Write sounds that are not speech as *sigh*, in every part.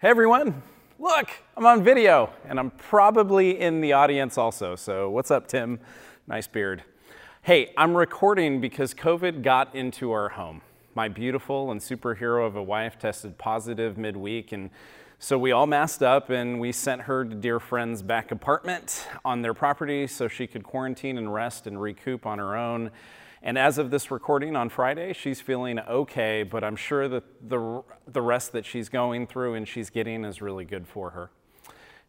Hey everyone, look, I'm on video and I'm probably in the audience also. So, what's up, Tim? Nice beard. Hey, I'm recording because COVID got into our home. My beautiful and superhero of a wife tested positive midweek, and so we all masked up and we sent her to dear friend's back apartment on their property so she could quarantine and rest and recoup on her own. And as of this recording on Friday, she's feeling okay, but I'm sure that the, the rest that she's going through and she's getting is really good for her.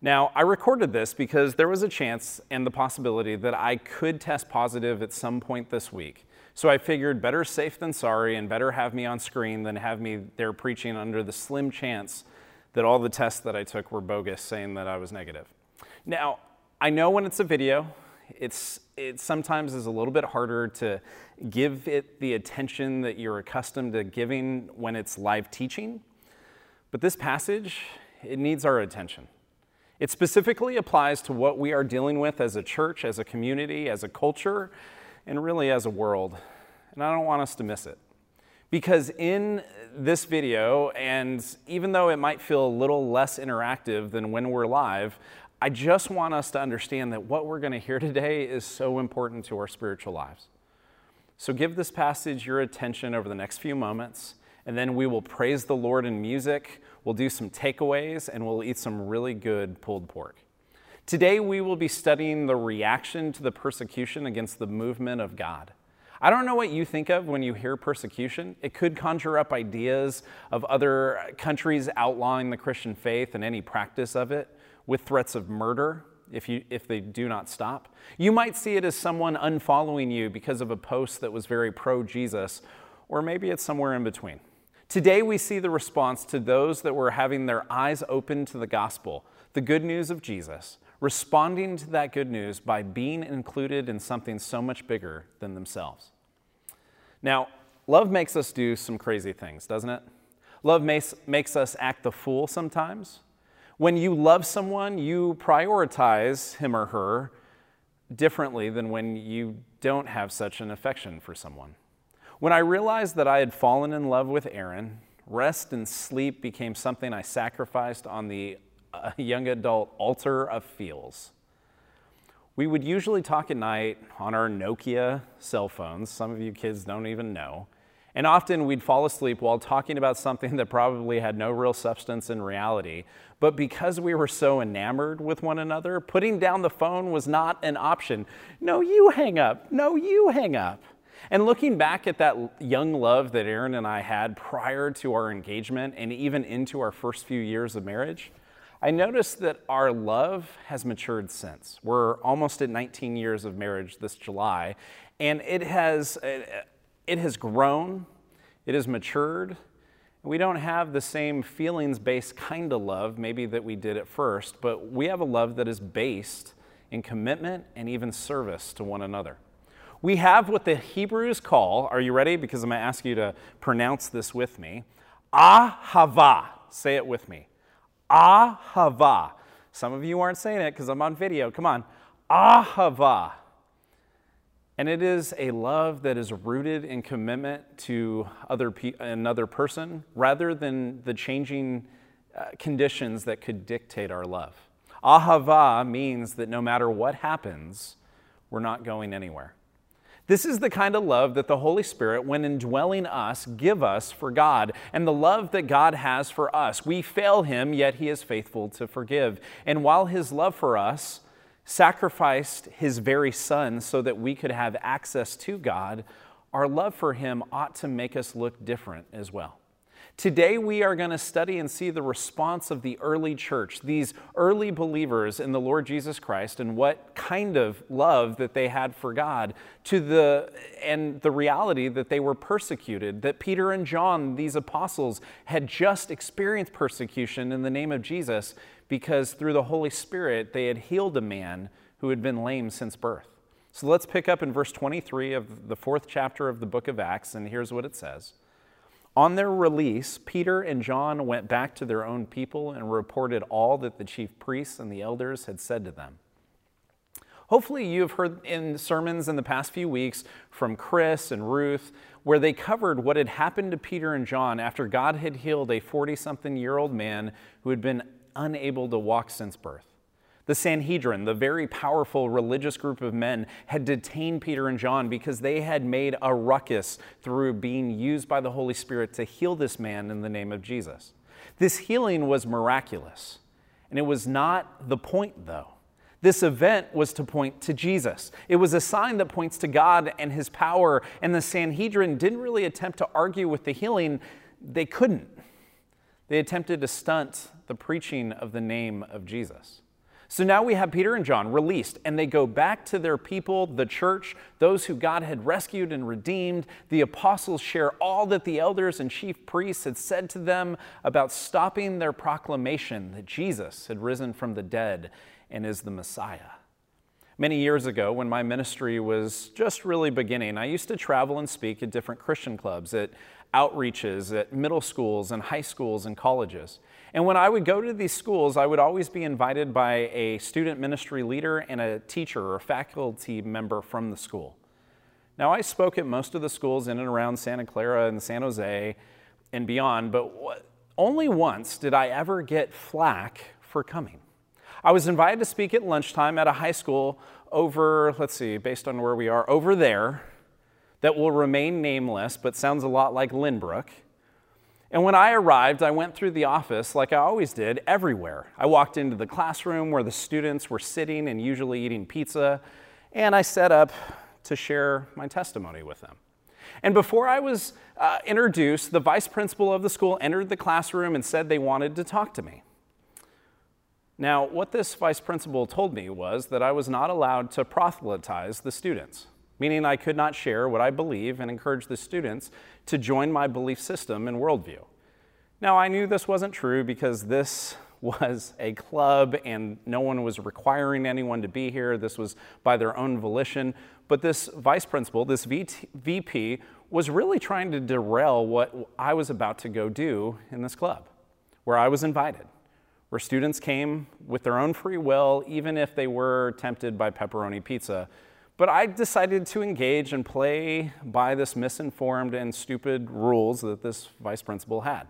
Now, I recorded this because there was a chance and the possibility that I could test positive at some point this week. So I figured better safe than sorry and better have me on screen than have me there preaching under the slim chance that all the tests that I took were bogus, saying that I was negative. Now, I know when it's a video, it's, it sometimes is a little bit harder to give it the attention that you're accustomed to giving when it's live teaching. But this passage, it needs our attention. It specifically applies to what we are dealing with as a church, as a community, as a culture, and really as a world. And I don't want us to miss it. Because in this video, and even though it might feel a little less interactive than when we're live, I just want us to understand that what we're going to hear today is so important to our spiritual lives. So give this passage your attention over the next few moments, and then we will praise the Lord in music, we'll do some takeaways, and we'll eat some really good pulled pork. Today, we will be studying the reaction to the persecution against the movement of God. I don't know what you think of when you hear persecution. It could conjure up ideas of other countries outlawing the Christian faith and any practice of it with threats of murder if, you, if they do not stop. You might see it as someone unfollowing you because of a post that was very pro Jesus, or maybe it's somewhere in between. Today, we see the response to those that were having their eyes open to the gospel, the good news of Jesus, responding to that good news by being included in something so much bigger than themselves. Now, love makes us do some crazy things, doesn't it? Love makes, makes us act the fool sometimes. When you love someone, you prioritize him or her differently than when you don't have such an affection for someone. When I realized that I had fallen in love with Aaron, rest and sleep became something I sacrificed on the uh, young adult altar of feels. We would usually talk at night on our Nokia cell phones. Some of you kids don't even know. And often we'd fall asleep while talking about something that probably had no real substance in reality. But because we were so enamored with one another, putting down the phone was not an option. No, you hang up. No, you hang up. And looking back at that young love that Aaron and I had prior to our engagement and even into our first few years of marriage, I noticed that our love has matured since. We're almost at 19 years of marriage this July, and it has it has grown, it has matured. We don't have the same feelings based kind of love, maybe that we did at first, but we have a love that is based in commitment and even service to one another. We have what the Hebrews call, are you ready? Because I'm going to ask you to pronounce this with me. Ahava. Say it with me. Ahava. Some of you aren't saying it because I'm on video. Come on. Ahava. And it is a love that is rooted in commitment to other pe- another person rather than the changing uh, conditions that could dictate our love. Ahava means that no matter what happens, we're not going anywhere. This is the kind of love that the Holy Spirit, when indwelling us, give us for God, and the love that God has for us. We fail Him, yet He is faithful to forgive. And while His love for us sacrificed his very son so that we could have access to God, our love for him ought to make us look different as well. Today, we are going to study and see the response of the early church, these early believers in the Lord Jesus Christ, and what kind of love that they had for God, to the, and the reality that they were persecuted, that Peter and John, these apostles, had just experienced persecution in the name of Jesus because through the Holy Spirit they had healed a man who had been lame since birth. So let's pick up in verse 23 of the fourth chapter of the book of Acts, and here's what it says. On their release, Peter and John went back to their own people and reported all that the chief priests and the elders had said to them. Hopefully, you have heard in sermons in the past few weeks from Chris and Ruth where they covered what had happened to Peter and John after God had healed a 40 something year old man who had been unable to walk since birth. The Sanhedrin, the very powerful religious group of men, had detained Peter and John because they had made a ruckus through being used by the Holy Spirit to heal this man in the name of Jesus. This healing was miraculous, and it was not the point, though. This event was to point to Jesus. It was a sign that points to God and his power, and the Sanhedrin didn't really attempt to argue with the healing. They couldn't. They attempted to stunt the preaching of the name of Jesus. So now we have Peter and John released, and they go back to their people, the church, those who God had rescued and redeemed. The apostles share all that the elders and chief priests had said to them about stopping their proclamation that Jesus had risen from the dead and is the Messiah. Many years ago, when my ministry was just really beginning, I used to travel and speak at different Christian clubs, at outreaches, at middle schools and high schools and colleges. And when I would go to these schools, I would always be invited by a student ministry leader and a teacher or faculty member from the school. Now, I spoke at most of the schools in and around Santa Clara and San Jose and beyond, but only once did I ever get flack for coming. I was invited to speak at lunchtime at a high school over, let's see, based on where we are, over there, that will remain nameless, but sounds a lot like Lynbrook. And when I arrived, I went through the office like I always did, everywhere. I walked into the classroom where the students were sitting and usually eating pizza, and I set up to share my testimony with them. And before I was uh, introduced, the vice principal of the school entered the classroom and said they wanted to talk to me. Now, what this vice principal told me was that I was not allowed to proselytize the students, meaning I could not share what I believe and encourage the students to join my belief system and worldview. Now, I knew this wasn't true because this *laughs* was a club and no one was requiring anyone to be here. This was by their own volition. But this vice principal, this VP, was really trying to derail what I was about to go do in this club, where I was invited where students came with their own free will, even if they were tempted by pepperoni pizza. But I decided to engage and play by this misinformed and stupid rules that this vice principal had.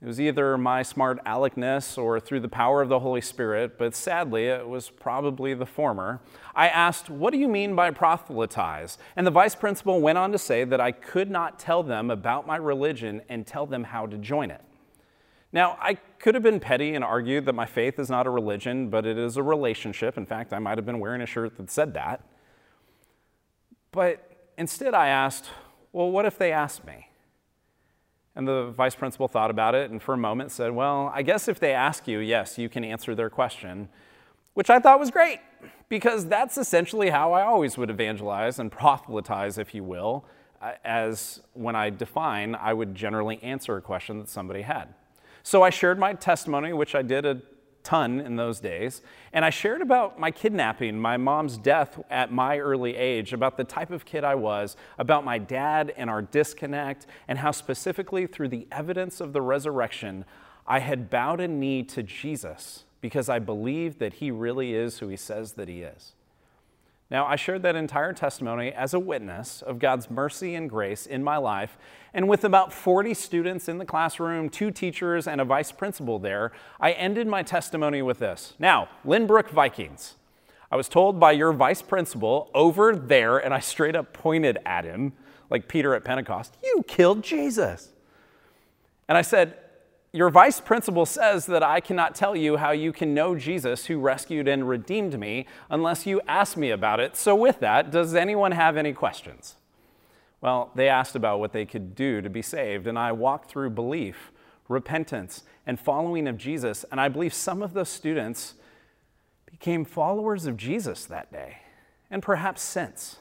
It was either my smart aleckness or through the power of the Holy Spirit, but sadly, it was probably the former. I asked, What do you mean by proselytize? And the vice principal went on to say that I could not tell them about my religion and tell them how to join it. Now, I could have been petty and argued that my faith is not a religion, but it is a relationship. In fact, I might have been wearing a shirt that said that. But instead, I asked, well, what if they asked me? And the vice principal thought about it and for a moment said, well, I guess if they ask you, yes, you can answer their question, which I thought was great because that's essentially how I always would evangelize and proselytize, if you will, uh, as when I define, I would generally answer a question that somebody had. So I shared my testimony, which I did a ton in those days, and I shared about my kidnapping, my mom's death at my early age, about the type of kid I was, about my dad and our disconnect, and how specifically through the evidence of the resurrection, I had bowed a knee to Jesus because I believed that he really is who he says that he is. Now, I shared that entire testimony as a witness of God's mercy and grace in my life. And with about 40 students in the classroom, two teachers, and a vice principal there, I ended my testimony with this. Now, Lynbrook Vikings. I was told by your vice principal over there, and I straight up pointed at him, like Peter at Pentecost, you killed Jesus. And I said, your vice principal says that I cannot tell you how you can know Jesus who rescued and redeemed me unless you ask me about it. So, with that, does anyone have any questions? Well, they asked about what they could do to be saved, and I walked through belief, repentance, and following of Jesus. And I believe some of those students became followers of Jesus that day, and perhaps since.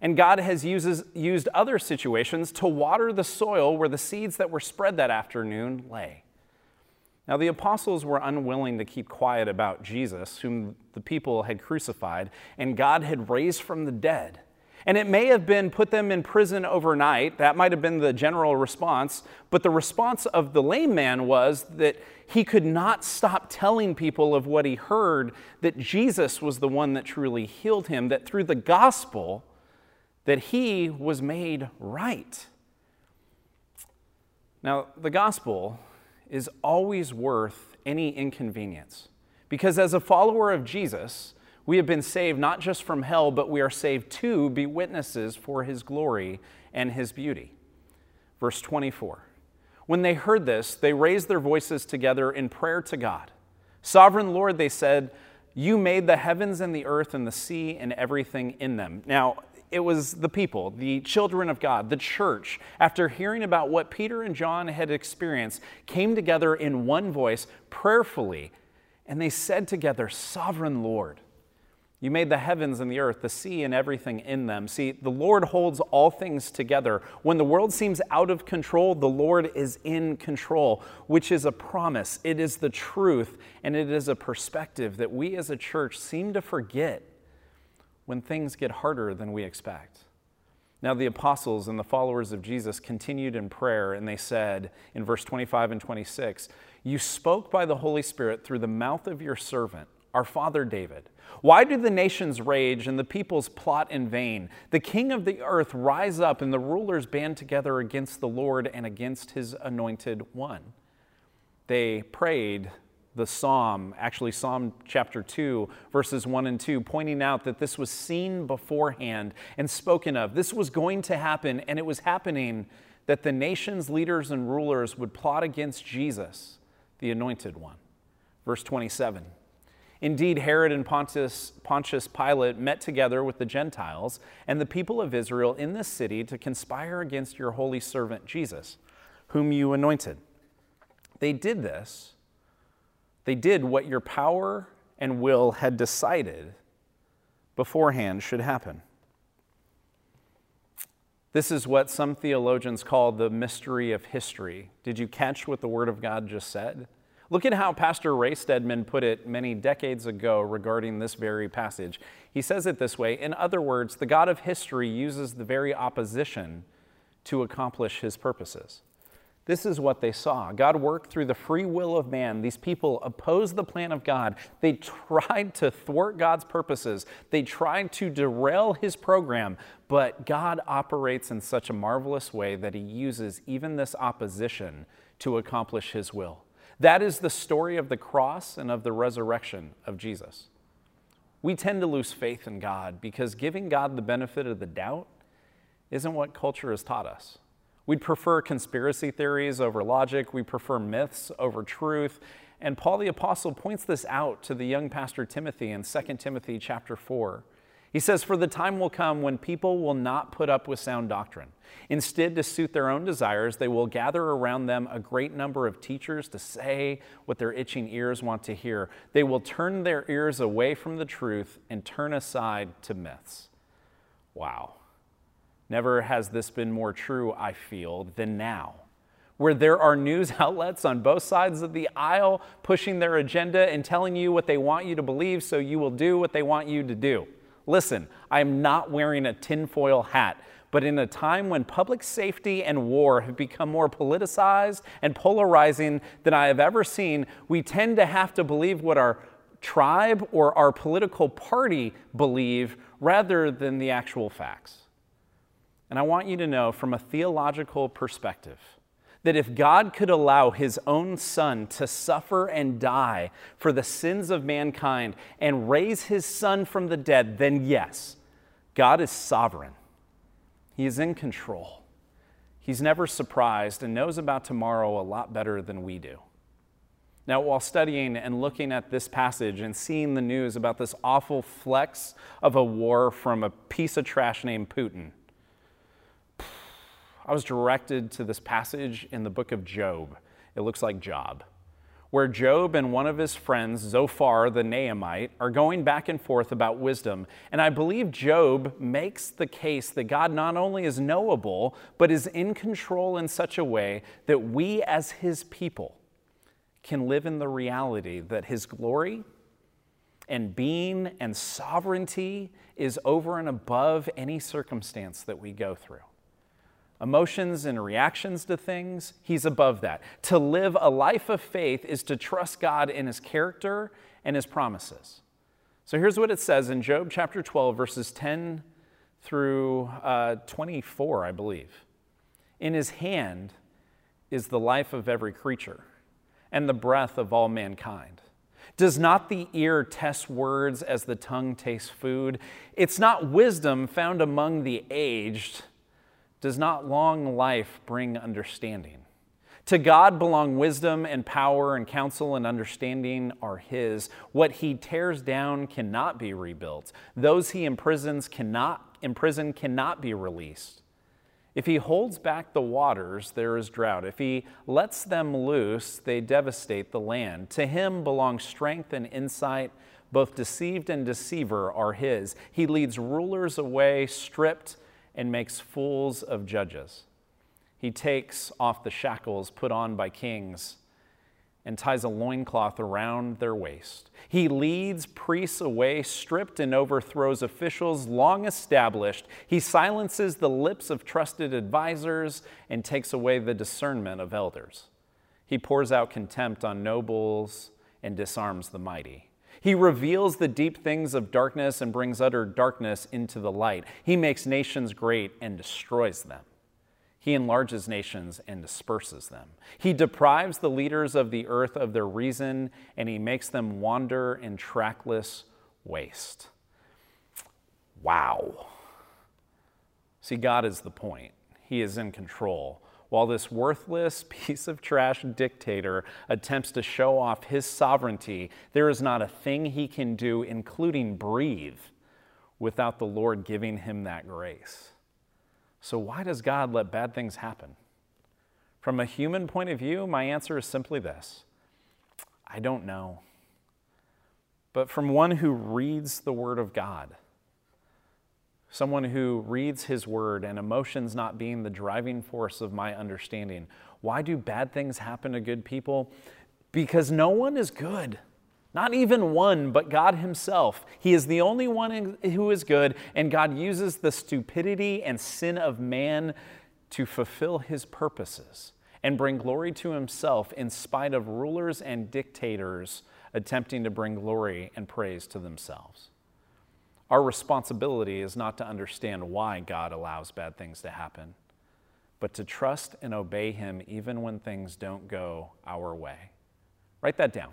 And God has uses, used other situations to water the soil where the seeds that were spread that afternoon lay. Now, the apostles were unwilling to keep quiet about Jesus, whom the people had crucified, and God had raised from the dead. And it may have been put them in prison overnight. That might have been the general response. But the response of the lame man was that he could not stop telling people of what he heard that Jesus was the one that truly healed him, that through the gospel, that he was made right. Now, the gospel is always worth any inconvenience because as a follower of Jesus, we have been saved not just from hell, but we are saved to be witnesses for his glory and his beauty. Verse 24. When they heard this, they raised their voices together in prayer to God. Sovereign Lord, they said, You made the heavens and the earth and the sea and everything in them. Now, it was the people, the children of God, the church, after hearing about what Peter and John had experienced, came together in one voice, prayerfully, and they said together, Sovereign Lord, you made the heavens and the earth, the sea and everything in them. See, the Lord holds all things together. When the world seems out of control, the Lord is in control, which is a promise. It is the truth, and it is a perspective that we as a church seem to forget when things get harder than we expect. Now, the apostles and the followers of Jesus continued in prayer, and they said in verse 25 and 26, You spoke by the Holy Spirit through the mouth of your servant, our father David. Why do the nations rage and the peoples plot in vain? The king of the earth rise up, and the rulers band together against the Lord and against his anointed one. They prayed the psalm, actually, Psalm chapter 2, verses 1 and 2, pointing out that this was seen beforehand and spoken of. This was going to happen, and it was happening that the nation's leaders and rulers would plot against Jesus, the anointed one. Verse 27. Indeed, Herod and Pontius, Pontius Pilate met together with the Gentiles and the people of Israel in this city to conspire against your holy servant Jesus, whom you anointed. They did this they did what your power and will had decided beforehand should happen. This is what some theologians call the mystery of history. Did you catch what the Word of God just said? Look at how Pastor Ray Stedman put it many decades ago regarding this very passage. He says it this way In other words, the God of history uses the very opposition to accomplish his purposes. This is what they saw. God worked through the free will of man. These people opposed the plan of God. They tried to thwart God's purposes, they tried to derail his program, but God operates in such a marvelous way that he uses even this opposition to accomplish his will. That is the story of the cross and of the resurrection of Jesus. We tend to lose faith in God because giving God the benefit of the doubt isn't what culture has taught us. We'd prefer conspiracy theories over logic. We prefer myths over truth. And Paul the apostle points this out to the young pastor Timothy in 2 Timothy chapter 4. He says, For the time will come when people will not put up with sound doctrine. Instead, to suit their own desires, they will gather around them a great number of teachers to say what their itching ears want to hear. They will turn their ears away from the truth and turn aside to myths. Wow. Never has this been more true, I feel, than now, where there are news *laughs* outlets on both sides of the aisle pushing their agenda and telling you what they want you to believe so you will do what they want you to do. Listen, I am not wearing a tinfoil hat, but in a time when public safety and war have become more politicized and polarizing than I have ever seen, we tend to have to believe what our tribe or our political party believe rather than the actual facts. And I want you to know from a theological perspective that if God could allow his own son to suffer and die for the sins of mankind and raise his son from the dead, then yes, God is sovereign. He is in control. He's never surprised and knows about tomorrow a lot better than we do. Now, while studying and looking at this passage and seeing the news about this awful flex of a war from a piece of trash named Putin, I was directed to this passage in the book of Job. It looks like Job, where Job and one of his friends, Zophar the Naamite, are going back and forth about wisdom. And I believe Job makes the case that God not only is knowable, but is in control in such a way that we as his people can live in the reality that his glory and being and sovereignty is over and above any circumstance that we go through. Emotions and reactions to things, he's above that. To live a life of faith is to trust God in his character and his promises. So here's what it says in Job chapter 12, verses 10 through uh, 24, I believe. In his hand is the life of every creature and the breath of all mankind. Does not the ear test words as the tongue tastes food? It's not wisdom found among the aged. Does not long life bring understanding? To God belong wisdom and power, and counsel and understanding are His. What He tears down cannot be rebuilt. Those He imprisons cannot imprison cannot be released. If he holds back the waters, there is drought. If he lets them loose, they devastate the land. To him belong strength and insight. Both deceived and deceiver are his. He leads rulers away stripped and makes fools of judges. He takes off the shackles put on by kings and ties a loincloth around their waist. He leads priests away, stripped, and overthrows officials long established. He silences the lips of trusted advisors and takes away the discernment of elders. He pours out contempt on nobles and disarms the mighty. He reveals the deep things of darkness and brings utter darkness into the light. He makes nations great and destroys them. He enlarges nations and disperses them. He deprives the leaders of the earth of their reason, and he makes them wander in trackless waste. Wow. See, God is the point. He is in control. While this worthless *laughs* piece of trash dictator attempts to show off his sovereignty, there is not a thing he can do, including breathe, without the Lord giving him that grace. So, why does God let bad things happen? From a human point of view, my answer is simply this I don't know. But from one who reads the Word of God, someone who reads His Word and emotions not being the driving force of my understanding, why do bad things happen to good people? Because no one is good. Not even one, but God Himself. He is the only one who is good, and God uses the stupidity and sin of man to fulfill His purposes and bring glory to Himself in spite of rulers and dictators attempting to bring glory and praise to themselves. Our responsibility is not to understand why God allows bad things to happen, but to trust and obey Him even when things don't go our way. Write that down.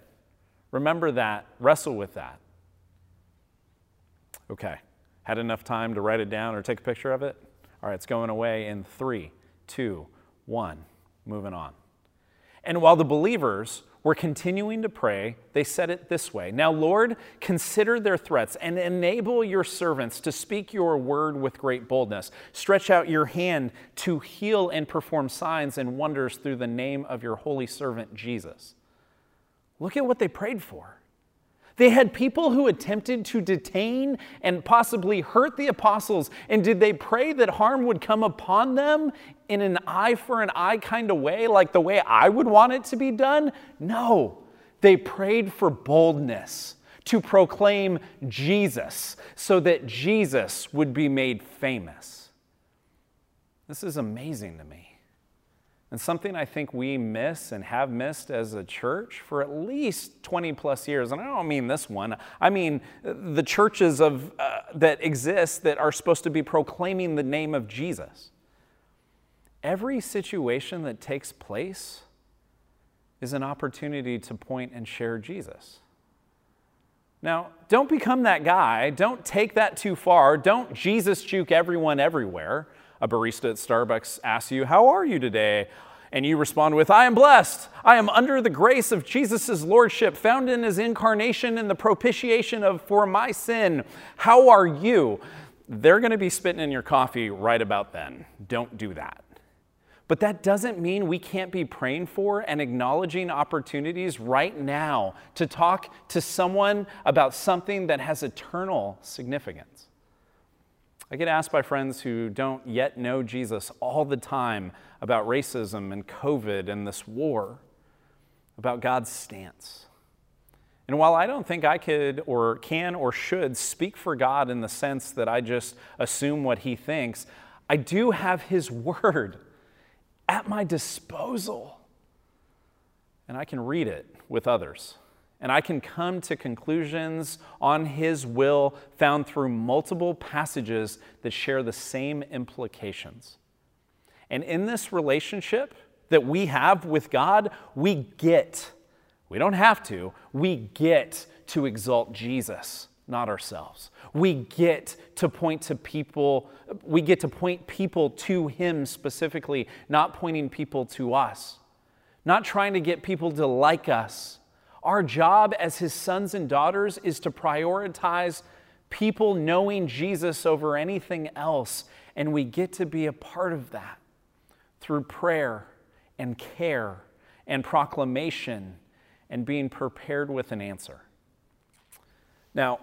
Remember that, wrestle with that. Okay, had enough time to write it down or take a picture of it? All right, it's going away in three, two, one. Moving on. And while the believers were continuing to pray, they said it this way Now, Lord, consider their threats and enable your servants to speak your word with great boldness. Stretch out your hand to heal and perform signs and wonders through the name of your holy servant Jesus. Look at what they prayed for. They had people who attempted to detain and possibly hurt the apostles. And did they pray that harm would come upon them in an eye for an eye kind of way, like the way I would want it to be done? No. They prayed for boldness to proclaim Jesus so that Jesus would be made famous. This is amazing to me and something I think we miss and have missed as a church for at least 20 plus years. And I don't mean this one, I mean the churches of, uh, that exist that are supposed to be proclaiming the name of Jesus. Every situation that takes place is an opportunity to point and share Jesus. Now, don't become that guy. Don't take that too far. Don't Jesus juke everyone everywhere a barista at Starbucks asks you, How are you today? And you respond with, I am blessed. I am under the grace of Jesus' lordship, found in his incarnation and the propitiation of for my sin. How are you? They're going to be spitting in your coffee right about then. Don't do that. But that doesn't mean we can't be praying for and acknowledging opportunities right now to talk to someone about something that has eternal significance. I get asked by friends who don't yet know Jesus all the time about racism and COVID and this war, about God's stance. And while I don't think I could or can or should speak for God in the sense that I just assume what He thinks, I do have His *laughs* Word at my disposal. And I can read it with others. And I can come to conclusions on His will found through multiple passages that share the same implications. And in this relationship that we have with God, we get, we don't have to, we get to exalt Jesus, not ourselves. We get to point to people, we get to point people to Him specifically, not pointing people to us, not trying to get people to like us our job as his sons and daughters is to prioritize people knowing Jesus over anything else, and we get to be a part of that through prayer and care and proclamation and being prepared with an answer. Now,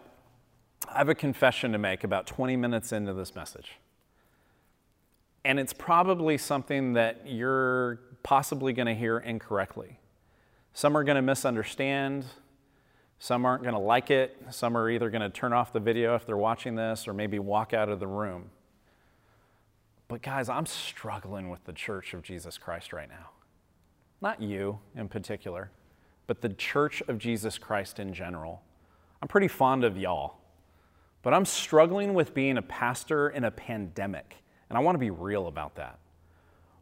I have a confession to make about 20 minutes into this message. And it's probably something that you're possibly going to hear incorrectly. Some are going to misunderstand. Some aren't going to like it. Some are either going to turn off the video if they're watching this or maybe walk out of the room. But, guys, I'm struggling with the church of Jesus Christ right now. Not you in particular, but the church of Jesus Christ in general. I'm pretty fond of y'all, but I'm struggling with being a pastor in a pandemic, and I want to be real about that.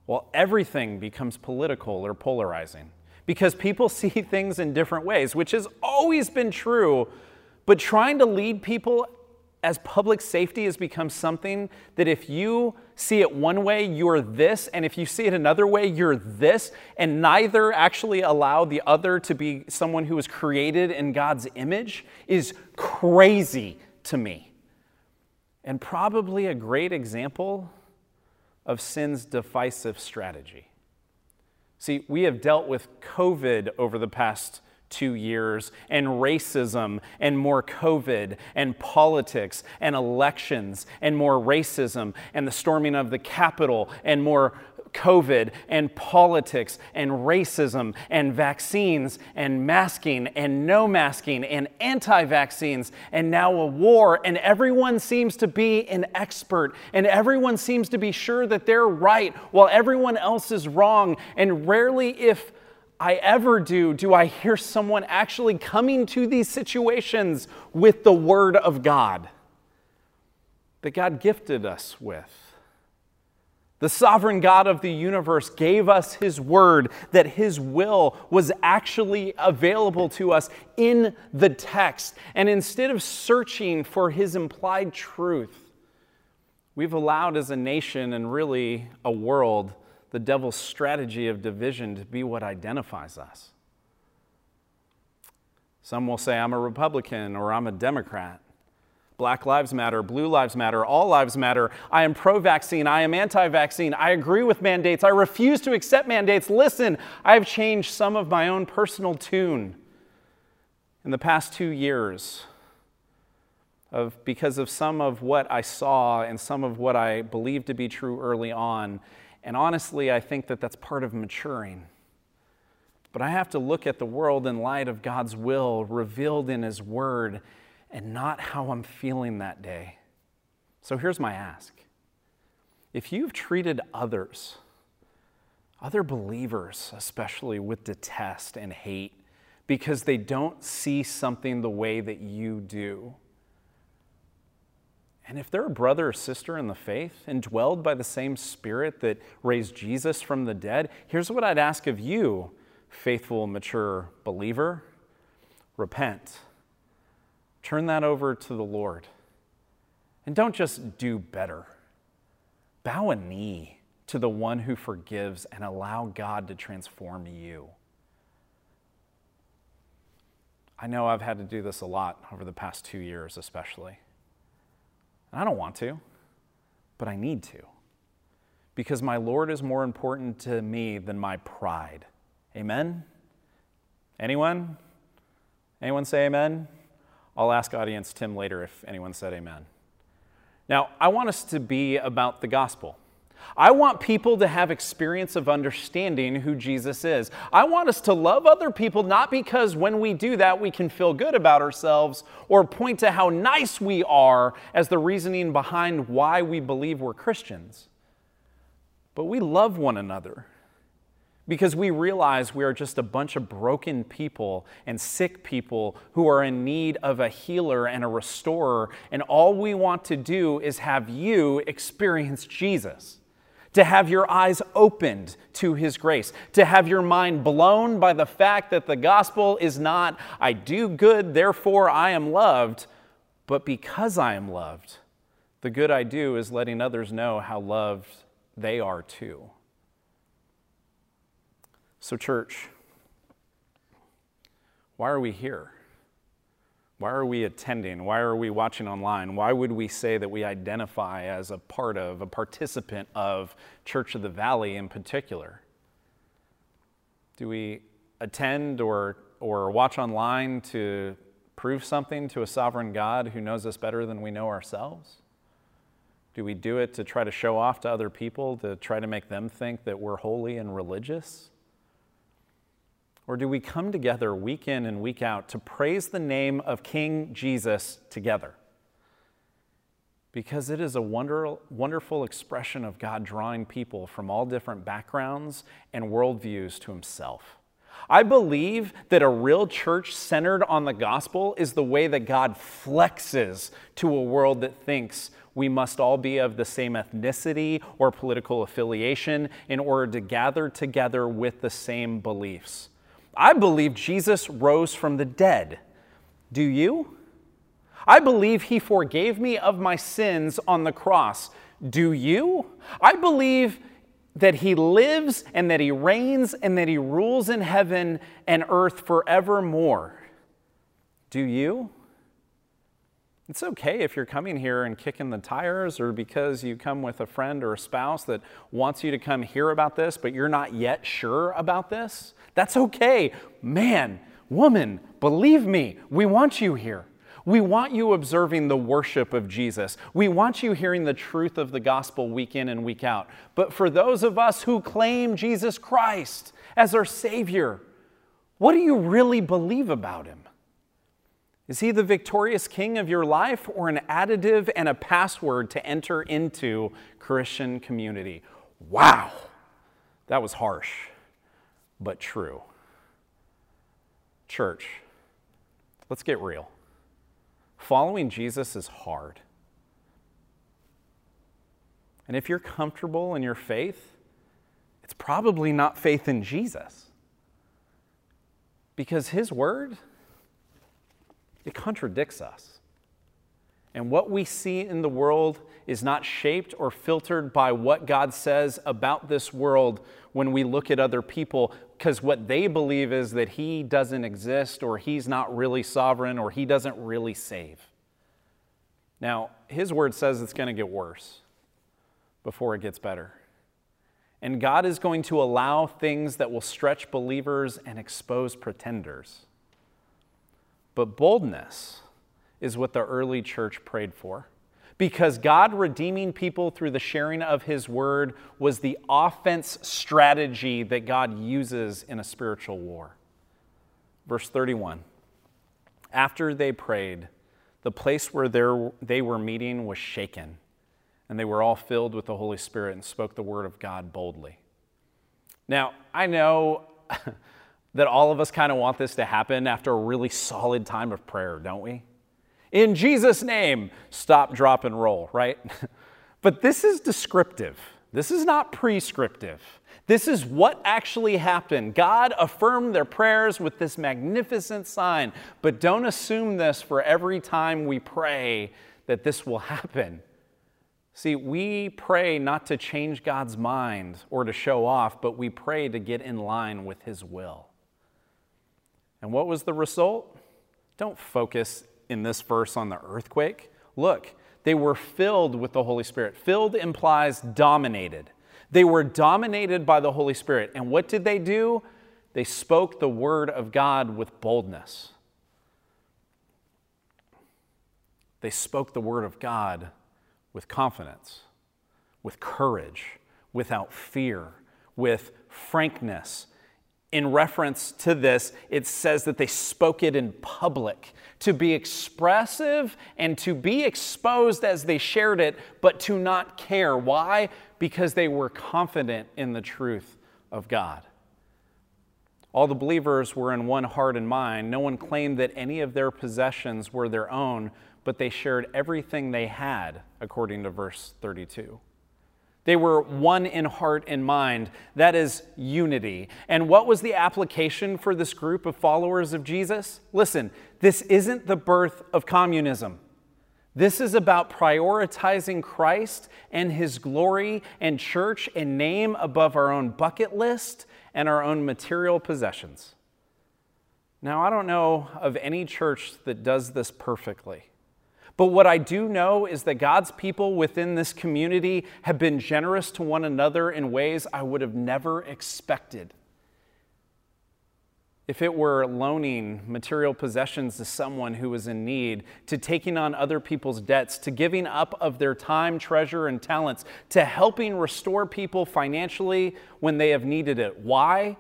While everything becomes political or polarizing because people *laughs* see things in different ways, which has always been true. But trying to lead people as public safety has become something that if you see it one way, you're this, and if you see it another way, you're this, and neither actually allow the other to be someone who was created in God's image is crazy to me. And probably a great example of sin's divisive strategy. See, we have dealt with COVID over the past two years, and racism, and more COVID, and politics, and elections, and more racism, and the storming of the Capitol, and more COVID and politics and racism and vaccines and masking and no masking and anti vaccines and now a war. And everyone seems to be an expert and everyone seems to be sure that they're right while everyone else is wrong. And rarely, if I ever do, do I hear someone actually coming to these situations with the Word of God that God gifted us with. The sovereign God of the universe gave us His word that His will was actually available to us in the text. And instead of searching for His implied truth, we've allowed as a nation and really a world the devil's strategy of division to be what identifies us. Some will say, I'm a Republican or I'm a Democrat. Black Lives Matter, Blue Lives Matter, all lives matter. I am pro vaccine. I am anti vaccine. I agree with mandates. I refuse to accept mandates. Listen, I have changed some of my own personal tune in the past two years of, because of some of what I saw and some of what I believed to be true early on. And honestly, I think that that's part of maturing. But I have to look at the world in light of God's will revealed in His Word and not how I'm feeling that day. So here's my ask. If you've treated others, other believers especially, with detest and hate because they don't see something the way that you do, and if they're a brother or sister in the faith, indwelled by the same spirit that raised Jesus from the dead, here's what I'd ask of you, faithful, mature believer. Repent Turn that over to the Lord. And don't just do better. Bow a knee to the one who forgives and allow God to transform you. I know I've had to do this a lot over the past two years, especially. And I don't want to, but I need to. Because my Lord is more important to me than my pride. Amen? Anyone? Anyone say amen? I'll ask audience Tim later if anyone said amen. Now, I want us to be about the gospel. I want people to have experience of understanding who Jesus is. I want us to love other people not because when we do that we can feel good about ourselves or point to how nice we are as the reasoning behind why we believe we're Christians. But we love one another because we realize we are just a bunch of broken people and sick people who are in need of a healer and a restorer, and all we want to do is have you experience Jesus. To have your eyes opened to His grace, to have your mind blown by the fact that the gospel is not, I do good, therefore I am loved, but because I am loved, the good I do is letting others know how loved they are too. So, church, why are we here? Why are we attending? Why are we watching online? Why would we say that we identify as a part of, a participant of Church of the Valley in particular? Do we attend or, or watch online to prove something to a sovereign God who knows us better than we know ourselves? Do we do it to try to show off to other people, to try to make them think that we're holy and religious? Or do we come together week in and week out to praise the name of King Jesus together? Because it is a wonder, wonderful expression of God drawing people from all different backgrounds and worldviews to Himself. I believe that a real church centered on the gospel is the way that God flexes to a world that thinks we must all be of the same ethnicity or political affiliation in order to gather together with the same beliefs. I believe Jesus rose from the dead. Do you? I believe he forgave me of my sins on the cross. Do you? I believe that he lives and that he reigns and that he rules in heaven and earth forevermore. Do you? It's okay if you're coming here and kicking the tires or because you come with a friend or a spouse that wants you to come hear about this, but you're not yet sure about this. That's okay. Man, woman, believe me, we want you here. We want you observing the worship of Jesus. We want you hearing the truth of the gospel week in and week out. But for those of us who claim Jesus Christ as our Savior, what do you really believe about Him? Is he the victorious king of your life or an additive and a password to enter into Christian community? Wow, that was harsh, but true. Church, let's get real. Following Jesus is hard. And if you're comfortable in your faith, it's probably not faith in Jesus. Because his word, it contradicts us. And what we see in the world is not shaped or filtered by what God says about this world when we look at other people, because what they believe is that He doesn't exist, or He's not really sovereign, or He doesn't really save. Now, His word says it's going to get worse before it gets better. And God is going to allow things that will stretch believers and expose pretenders. But boldness is what the early church prayed for. Because God redeeming people through the sharing of His word was the offense strategy that God uses in a spiritual war. Verse 31 After they prayed, the place where they were meeting was shaken, and they were all filled with the Holy Spirit and spoke the word of God boldly. Now, I know *laughs* that all of us kind of want this to happen after a really solid time of prayer, don't we? In Jesus' name, stop, drop, and roll, right? *laughs* but this is descriptive. This is not prescriptive. This is what actually happened. God affirmed their prayers with this magnificent sign, but don't assume this for every time we pray that this will happen. See, we pray not to change God's mind or to show off, but we pray to get in line with His will. And what was the result? Don't focus in this verse on the earthquake. Look, they were filled with the Holy Spirit. Filled implies dominated. They were dominated by the Holy Spirit. And what did they do? They spoke the word of God with boldness. They spoke the word of God with confidence, with courage, without fear, with frankness. In reference to this, it says that they spoke it in public to be expressive and to be exposed as they shared it, but to not care. Why? Because they were confident in the truth of God. All the believers were in one heart and mind. No one claimed that any of their possessions were their own, but they shared everything they had, according to verse 32. They were one in heart and mind. That is unity. And what was the application for this group of followers of Jesus? Listen, this isn't the birth of communism. This is about prioritizing Christ and his glory and church and name above our own bucket list and our own material possessions. Now, I don't know of any church that does this perfectly. But what I do know is that God's people within this community have been generous to one another in ways I would have never expected if it were loaning material possessions to someone who was in need, to taking on other people's debts, to giving up of their time, treasure, and talents, to helping restore people financially when they have needed it. Why?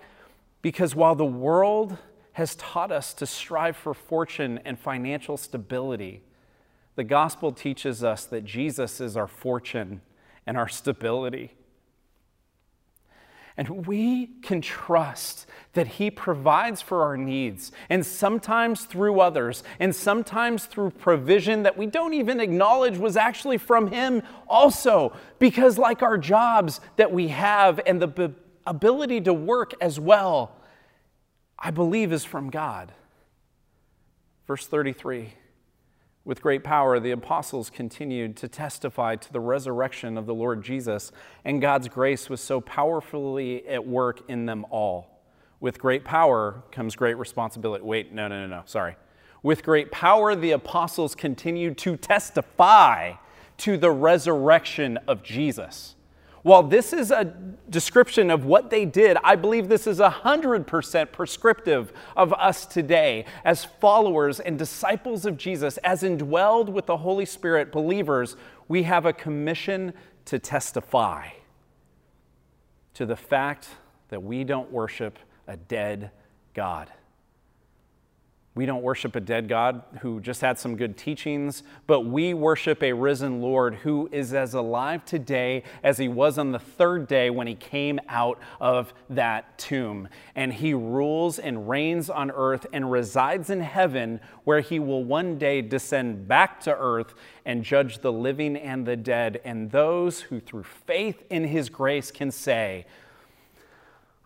Because while the world has taught us to strive for fortune and financial stability, the gospel teaches us that Jesus is our fortune and our stability. And we can trust that He provides for our needs, and sometimes through others, and sometimes through provision that we don't even acknowledge was actually from Him, also. Because, like our jobs that we have and the b- ability to work as well, I believe is from God. Verse 33. With great power, the apostles continued to testify to the resurrection of the Lord Jesus, and God's grace was so powerfully at work in them all. With great power comes great responsibility. Wait, no, no, no, no, sorry. With great power, the apostles continued to testify to the resurrection of Jesus. While this is a description of what they did, I believe this is 100% prescriptive of us today as followers and disciples of Jesus, as indwelled with the Holy Spirit believers. We have a commission to testify to the fact that we don't worship a dead God. We don't worship a dead God who just had some good teachings, but we worship a risen Lord who is as alive today as he was on the third day when he came out of that tomb. And he rules and reigns on earth and resides in heaven, where he will one day descend back to earth and judge the living and the dead, and those who through faith in his grace can say,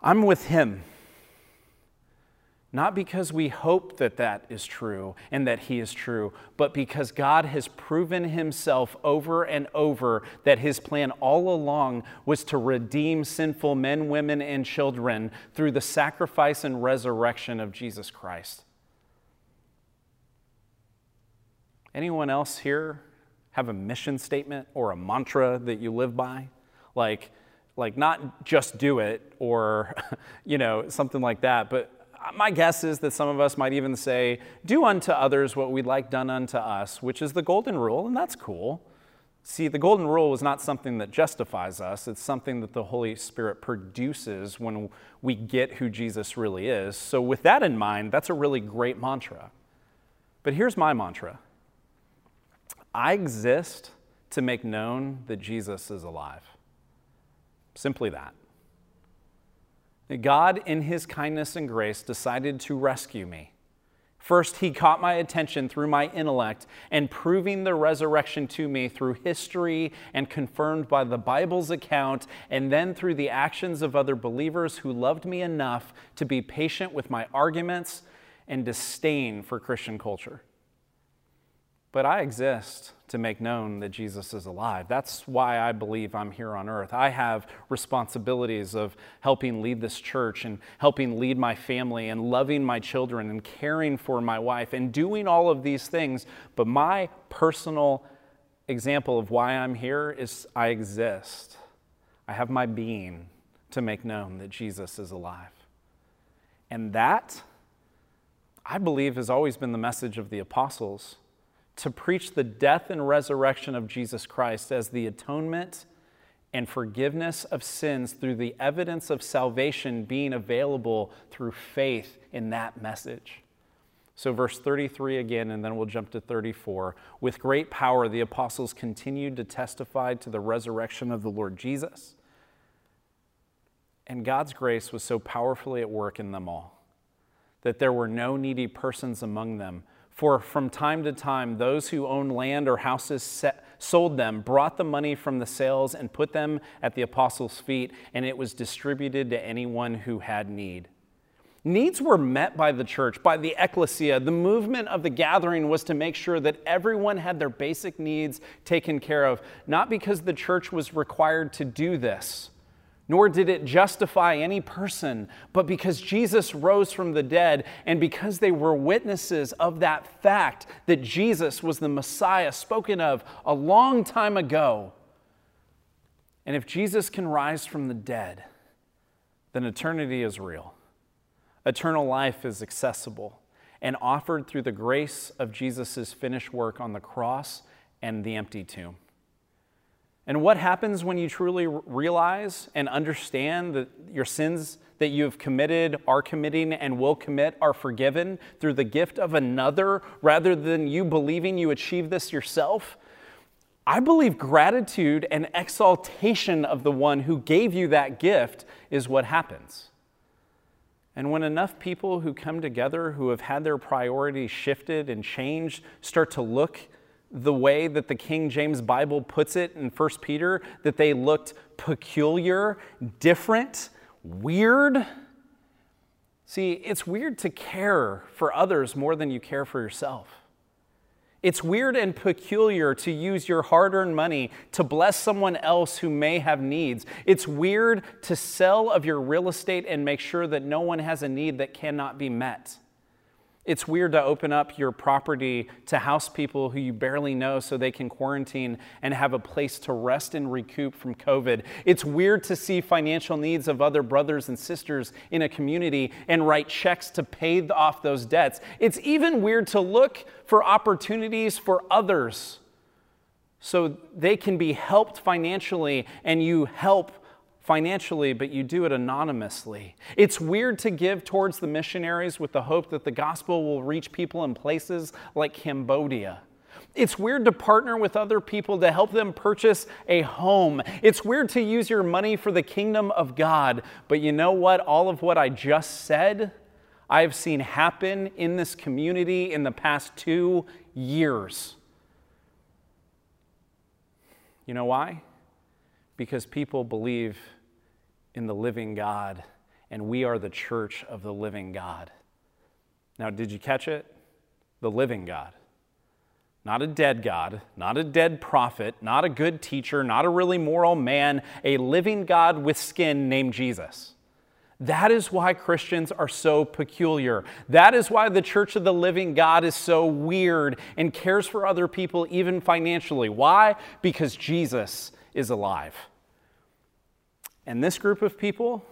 I'm with him not because we hope that that is true and that He is true, but because God has proven Himself over and over that His plan all along was to redeem sinful men, women, and children through the sacrifice and resurrection of Jesus Christ. Anyone else here have a mission statement or a mantra that you live by? Like, like not just do it or, *laughs* you know, something like that, but my guess is that some of us might even say, Do unto others what we'd like done unto us, which is the golden rule, and that's cool. See, the golden rule was not something that justifies us, it's something that the Holy Spirit produces when we get who Jesus really is. So, with that in mind, that's a really great mantra. But here's my mantra I exist to make known that Jesus is alive. Simply that. God, in his kindness and grace, decided to rescue me. First, he caught my attention through my intellect and proving the resurrection to me through history and confirmed by the Bible's account, and then through the actions of other believers who loved me enough to be patient with my arguments and disdain for Christian culture. But I exist to make known that Jesus is alive. That's why I believe I'm here on earth. I have responsibilities of helping lead this church and helping lead my family and loving my children and caring for my wife and doing all of these things. But my personal example of why I'm here is I exist. I have my being to make known that Jesus is alive. And that, I believe, has always been the message of the apostles to preach the death and resurrection of Jesus Christ as the atonement and forgiveness of sins through the evidence of salvation being available through faith in that message. So, verse 33 again, and then we'll jump to 34. With great power, the apostles continued to testify to the resurrection of the Lord Jesus. And God's grace was so powerfully at work in them all that there were no needy persons among them. For from time to time, those who owned land or houses set, sold them, brought the money from the sales, and put them at the apostles' feet, and it was distributed to anyone who had need. Needs were met by the church, by the ecclesia. The movement of the gathering was to make sure that everyone had their basic needs taken care of, not because the church was required to do this, nor did it justify any person, but because Jesus rose from the dead and because they were witnesses of that fact that Jesus was the Messiah spoken of a long time ago. And if Jesus can rise from the dead, then eternity is real. Eternal life is accessible and offered through the grace of Jesus' finished work on the cross and the empty tomb. And what happens when you truly realize and understand that your sins that you have committed, are committing, and will commit are forgiven through the gift of another rather than you believing you achieve this yourself? I believe gratitude and exaltation of the one who gave you that gift is what happens. And when enough people who come together who have had their priorities shifted and changed start to look the way that the King James Bible puts it in 1 Peter, that they looked peculiar, different, weird. See, it's weird to care for others more than you care for yourself. It's weird and peculiar to use your hard earned money to bless someone else who may have needs. It's weird to sell of your real estate and make sure that no one has a need that cannot be met. It's weird to open up your property to house people who you barely know so they can quarantine and have a place to rest and recoup from COVID. It's weird to see financial needs of other brothers and sisters in a community and write checks to pay off those debts. It's even weird to look for opportunities for others so they can be helped financially and you help financially, but you do it anonymously. It's weird to give towards the missionaries with the hope that the gospel will reach people in places like Cambodia. It's weird to partner with other people to help them purchase a home. It's weird to use your money for the kingdom of God. But you know what? All of what I just said, I've seen happen in this community in the past two years. You know why? Because people believe in the living God, and we are the church of the living God. Now, did you catch it? The living God. Not a dead God, not a dead prophet, not a good teacher, not a really moral man, a living God with skin named Jesus. That is why Christians are so peculiar. That is why the church of the living God is so weird and cares for other people, even financially. Why? Because Jesus is alive. And this group of people,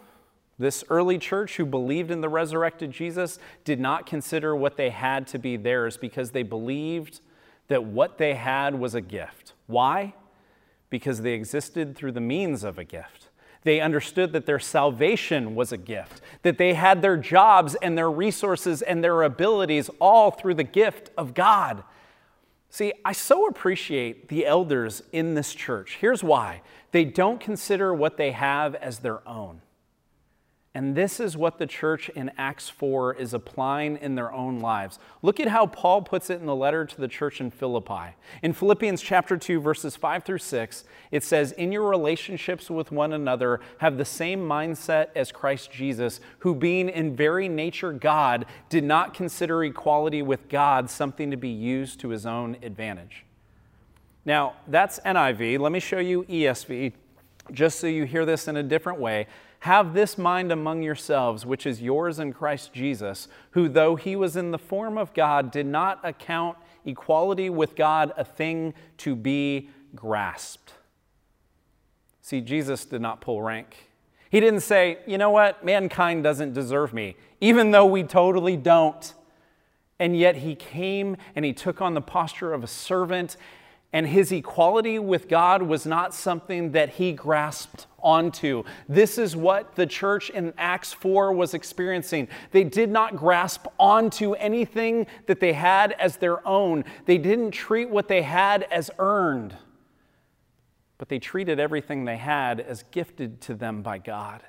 this early church who believed in the resurrected Jesus, did not consider what they had to be theirs because they believed that what they had was a gift. Why? Because they existed through the means of a gift. They understood that their salvation was a gift, that they had their jobs and their resources and their abilities all through the gift of God. See, I so appreciate the elders in this church. Here's why they don't consider what they have as their own. And this is what the church in Acts 4 is applying in their own lives. Look at how Paul puts it in the letter to the church in Philippi. In Philippians chapter 2 verses 5 through 6, it says, "In your relationships with one another, have the same mindset as Christ Jesus, who being in very nature God, did not consider equality with God something to be used to his own advantage." Now, that's NIV. Let me show you ESV just so you hear this in a different way. Have this mind among yourselves, which is yours in Christ Jesus, who, though he was in the form of God, did not account equality with God a thing to be grasped. See, Jesus did not pull rank. He didn't say, you know what, mankind doesn't deserve me, even though we totally don't. And yet he came and he took on the posture of a servant And his equality with God was not something that he grasped onto. This is what the church in Acts 4 was experiencing. They did not grasp onto anything that they had as their own, they didn't treat what they had as earned, but they treated everything they had as gifted to them by God.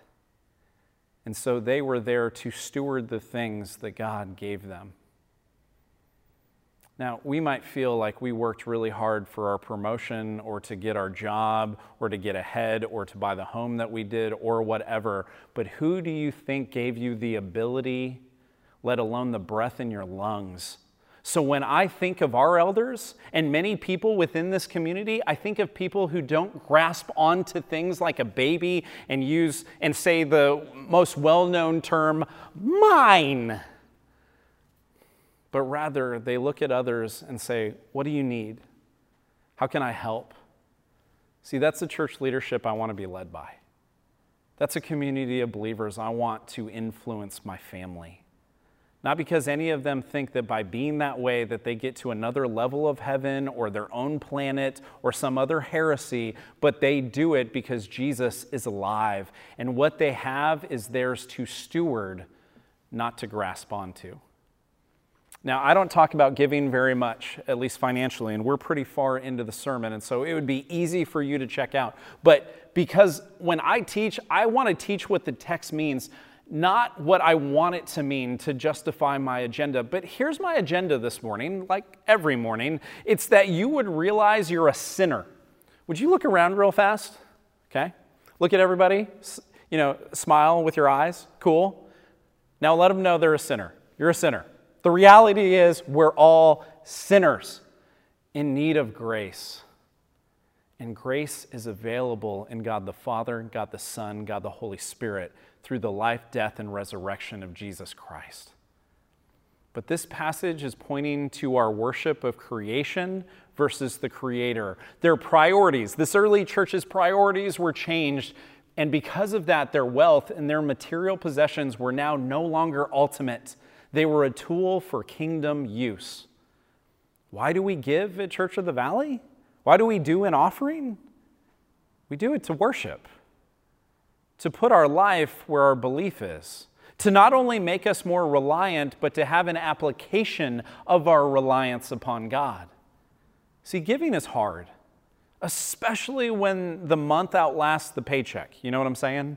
And so they were there to steward the things that God gave them. Now, we might feel like we worked really hard for our promotion or to get our job or to get ahead or to buy the home that we did or whatever, but who do you think gave you the ability, let alone the breath in your lungs? So, when I think of our elders and many people within this community, I think of people who don't grasp onto things like a baby and use and say the most well known term, mine but rather they look at others and say, What do you need? How can I help? See, that's the church leadership I want to be led by. That's a community of believers I want to influence my family. Not because any of them think that by being that way that they get to another level of heaven or their own planet or some other heresy, but they do it because Jesus is alive and what they have is theirs to steward, not to grasp onto. Now, I don't talk about giving very much, at least financially, and we're pretty far into the sermon, and so it would be easy for you to check out. But because when I teach, I want to teach what the text means, not what I want it to mean to justify my agenda. But here's my agenda this morning, like every morning it's that you would realize you're a sinner. Would you look around real fast? Okay? Look at everybody, you know, smile with your eyes. Cool. Now let them know they're a sinner. You're a sinner. The reality is, we're all sinners in need of grace. And grace is available in God the Father, God the Son, God the Holy Spirit through the life, death, and resurrection of Jesus Christ. But this passage is pointing to our worship of creation versus the Creator. Their priorities, this early church's priorities were changed, and because of that, their wealth and their material possessions were now no longer ultimate. They were a tool for kingdom use. Why do we give at Church of the Valley? Why do we do an offering? We do it to worship, to put our life where our belief is, to not only make us more reliant, but to have an application of our reliance upon God. See, giving is hard, especially when the month outlasts the paycheck. You know what I'm saying?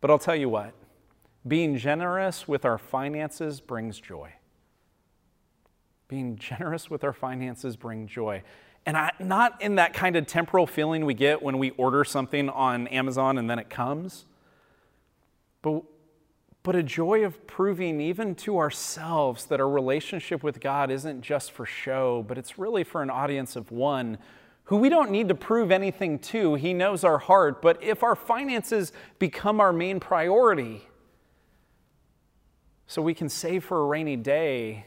But I'll tell you what, being generous with our finances brings joy. Being generous with our finances brings joy. And I, not in that kind of temporal feeling we get when we order something on Amazon and then it comes, but, but a joy of proving even to ourselves that our relationship with God isn't just for show, but it's really for an audience of one who we don't need to prove anything to. He knows our heart. But if our finances become our main priority, so we can save for a rainy day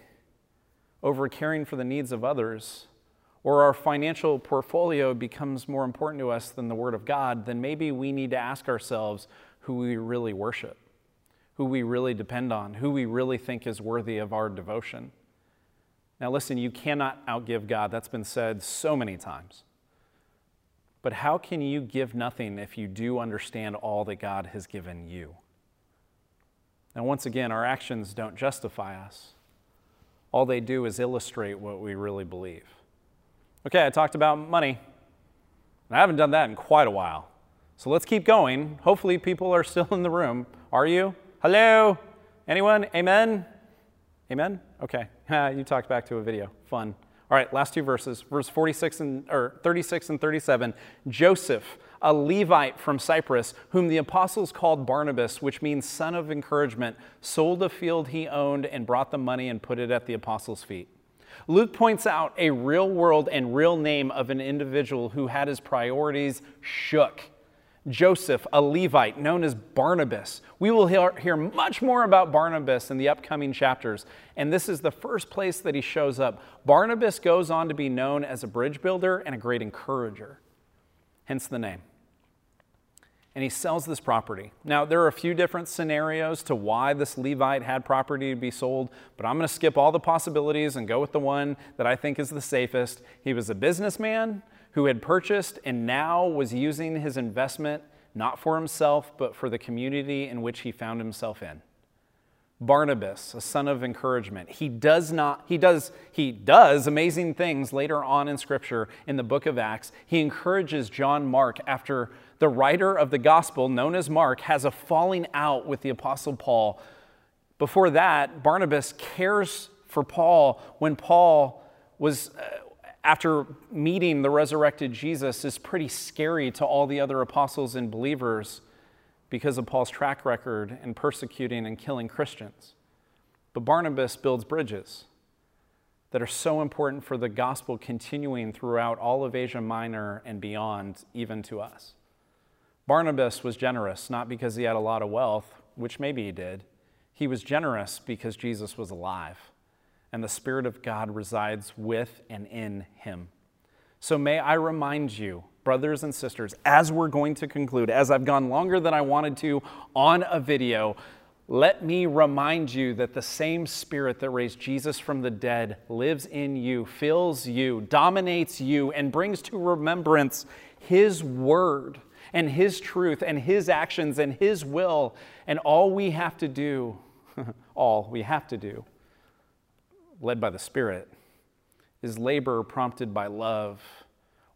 over caring for the needs of others, or our financial portfolio becomes more important to us than the Word of God, then maybe we need to ask ourselves who we really worship, who we really depend on, who we really think is worthy of our devotion. Now, listen, you cannot outgive God. That's been said so many times. But how can you give nothing if you do understand all that God has given you? Now, once again, our actions don't justify us. All they do is illustrate what we really believe. Okay, I talked about money. and I haven't done that in quite a while. So let's keep going. Hopefully, people are still in the room. Are you? Hello? Anyone? Amen? Amen? Okay. *laughs* you talked back to a video. Fun. All right, last two verses, verse 46 and or 36 and 37. Joseph, a Levite from Cyprus, whom the apostles called Barnabas, which means son of encouragement, sold a field he owned and brought the money and put it at the apostles' feet. Luke points out a real world and real name of an individual who had his priorities shook. Joseph, a Levite known as Barnabas. We will hear, much more about Barnabas in the upcoming chapters, and this is the first place that he shows up. Barnabas goes on to be known as a bridge builder and a great encourager, hence the name. And he sells this property. Now, there are a few different scenarios to why this Levite had property to be sold, but I'm going to skip all the possibilities and go with the one that I think is the safest. He was a businessman who had purchased and now was using his investment not for himself, but for the community in which he found himself in. Barnabas, a son of encouragement. He does not he does he does amazing things later on in scripture in the book of Acts. He encourages John Mark after the writer of the gospel known as Mark has a falling out with the apostle Paul. Before that, Barnabas cares for Paul when Paul was uh, after meeting the resurrected Jesus is pretty scary to all the other apostles and believers because of Paul's track record in persecuting and killing Christians. But Barnabas builds bridges that are so important for the gospel continuing throughout all of Asia Minor and beyond, even to us. Barnabas was generous, not because he had a lot of wealth, which maybe he did. He was generous because Jesus was alive, and the Spirit of God resides with and in him. So may I remind you brothers and sisters, as we're going to conclude, as I've gone longer than I wanted to on a video, let me remind you that the same Spirit that raised Jesus from the dead lives in you, fills you, dominates you, and brings to remembrance His Word and His truth and His actions and His will. And all we have to do, *laughs* all we have to do, led by the Spirit, is labor prompted by love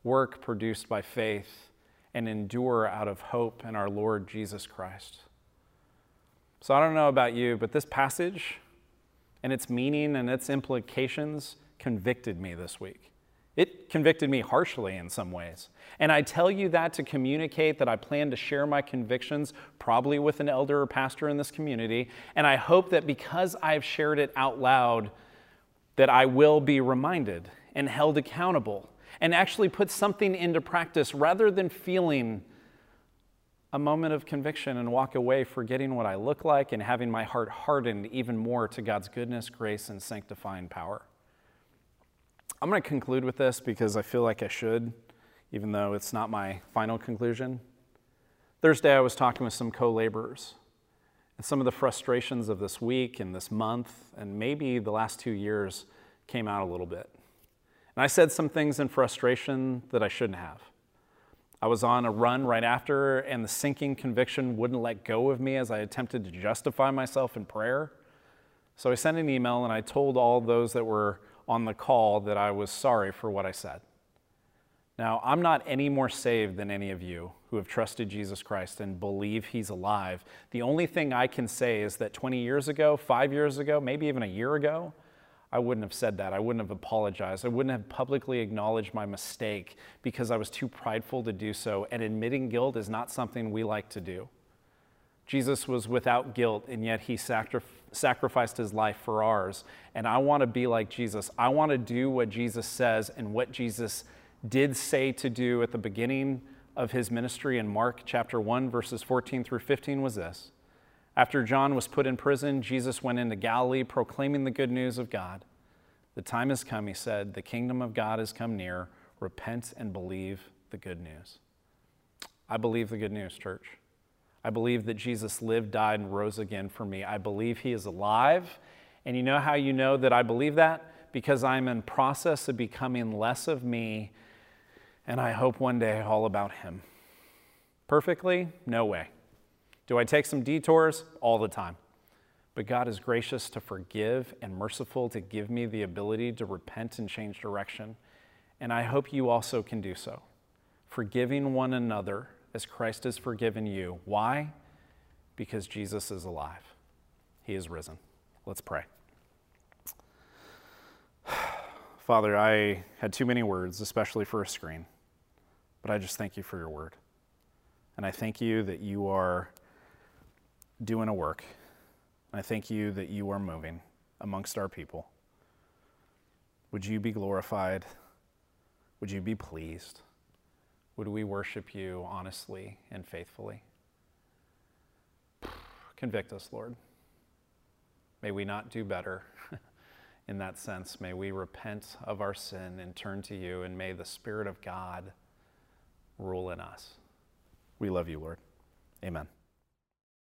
work produced by faith, and endure out of hope in our Lord Jesus Christ. So I don't know about you, but this passage and its meaning and its implications convicted me this week. It convicted me harshly in some ways. And I tell you that to communicate that I plan to share my convictions probably with an elder or pastor in this community. And I hope that because I've shared it out loud, that I will be reminded and held accountable and actually put something into practice rather than feeling a moment of conviction and walk away forgetting what I look like and having my heart hardened even more to God's goodness, grace, and sanctifying power. I'm going to conclude with this because I feel like I should, even though it's not my final conclusion. Thursday, I was talking with some co laborers, and some of the frustrations of this week and this month, and maybe the last two years, came out a little bit. And I said some things in frustration that I shouldn't have. I was on a run right after, and the sinking conviction wouldn't let go of me as I attempted to justify myself in prayer. So I sent an email and I told all those that were on the call that I was sorry for what I said. Now, I'm not any more saved than any of you who have trusted Jesus Christ and believe he's alive. The only thing I can say is that 20 years ago, five years ago, maybe even a year ago, I wouldn't have said that. I wouldn't have apologized. I wouldn't have publicly acknowledged my mistake because I was too prideful to do so. And admitting guilt is not something we like to do. Jesus was without guilt, and yet he sacri- sacrificed his life for ours. And I want to be like Jesus. I want to do what Jesus says and what Jesus did say to do at the beginning of his ministry in Mark chapter 1, verses 14 through 15 was this after John was put in prison, Jesus went into Galilee proclaiming the good news of God. The time has come, he said, the kingdom of God has come near. Repent and believe the good news. I believe the good news, church. I believe that Jesus lived, died, and rose again for me. I believe he is alive. And you know how you know that I believe that? Because I'm in process of becoming less of me, and I hope one day all about him. Perfectly? No way. Do I take some detours? All the time. But God is gracious to forgive and merciful to give me the ability to repent and change direction. And I hope you also can do so, forgiving one another as Christ has forgiven you. Why? Because Jesus is alive, He is risen. Let's pray. *sighs* Father, I had too many words, especially for a screen, but I just thank you for your word. And I thank you that you are doing a work. I thank you that you are moving amongst our people. Would you be glorified? Would you be pleased? Would we worship you honestly and faithfully? *sighs* Convict us, Lord. May we not do better *laughs* in that sense. May we repent of our sin and turn to you, and may the Spirit of God rule in us. We love you, Lord. Amen.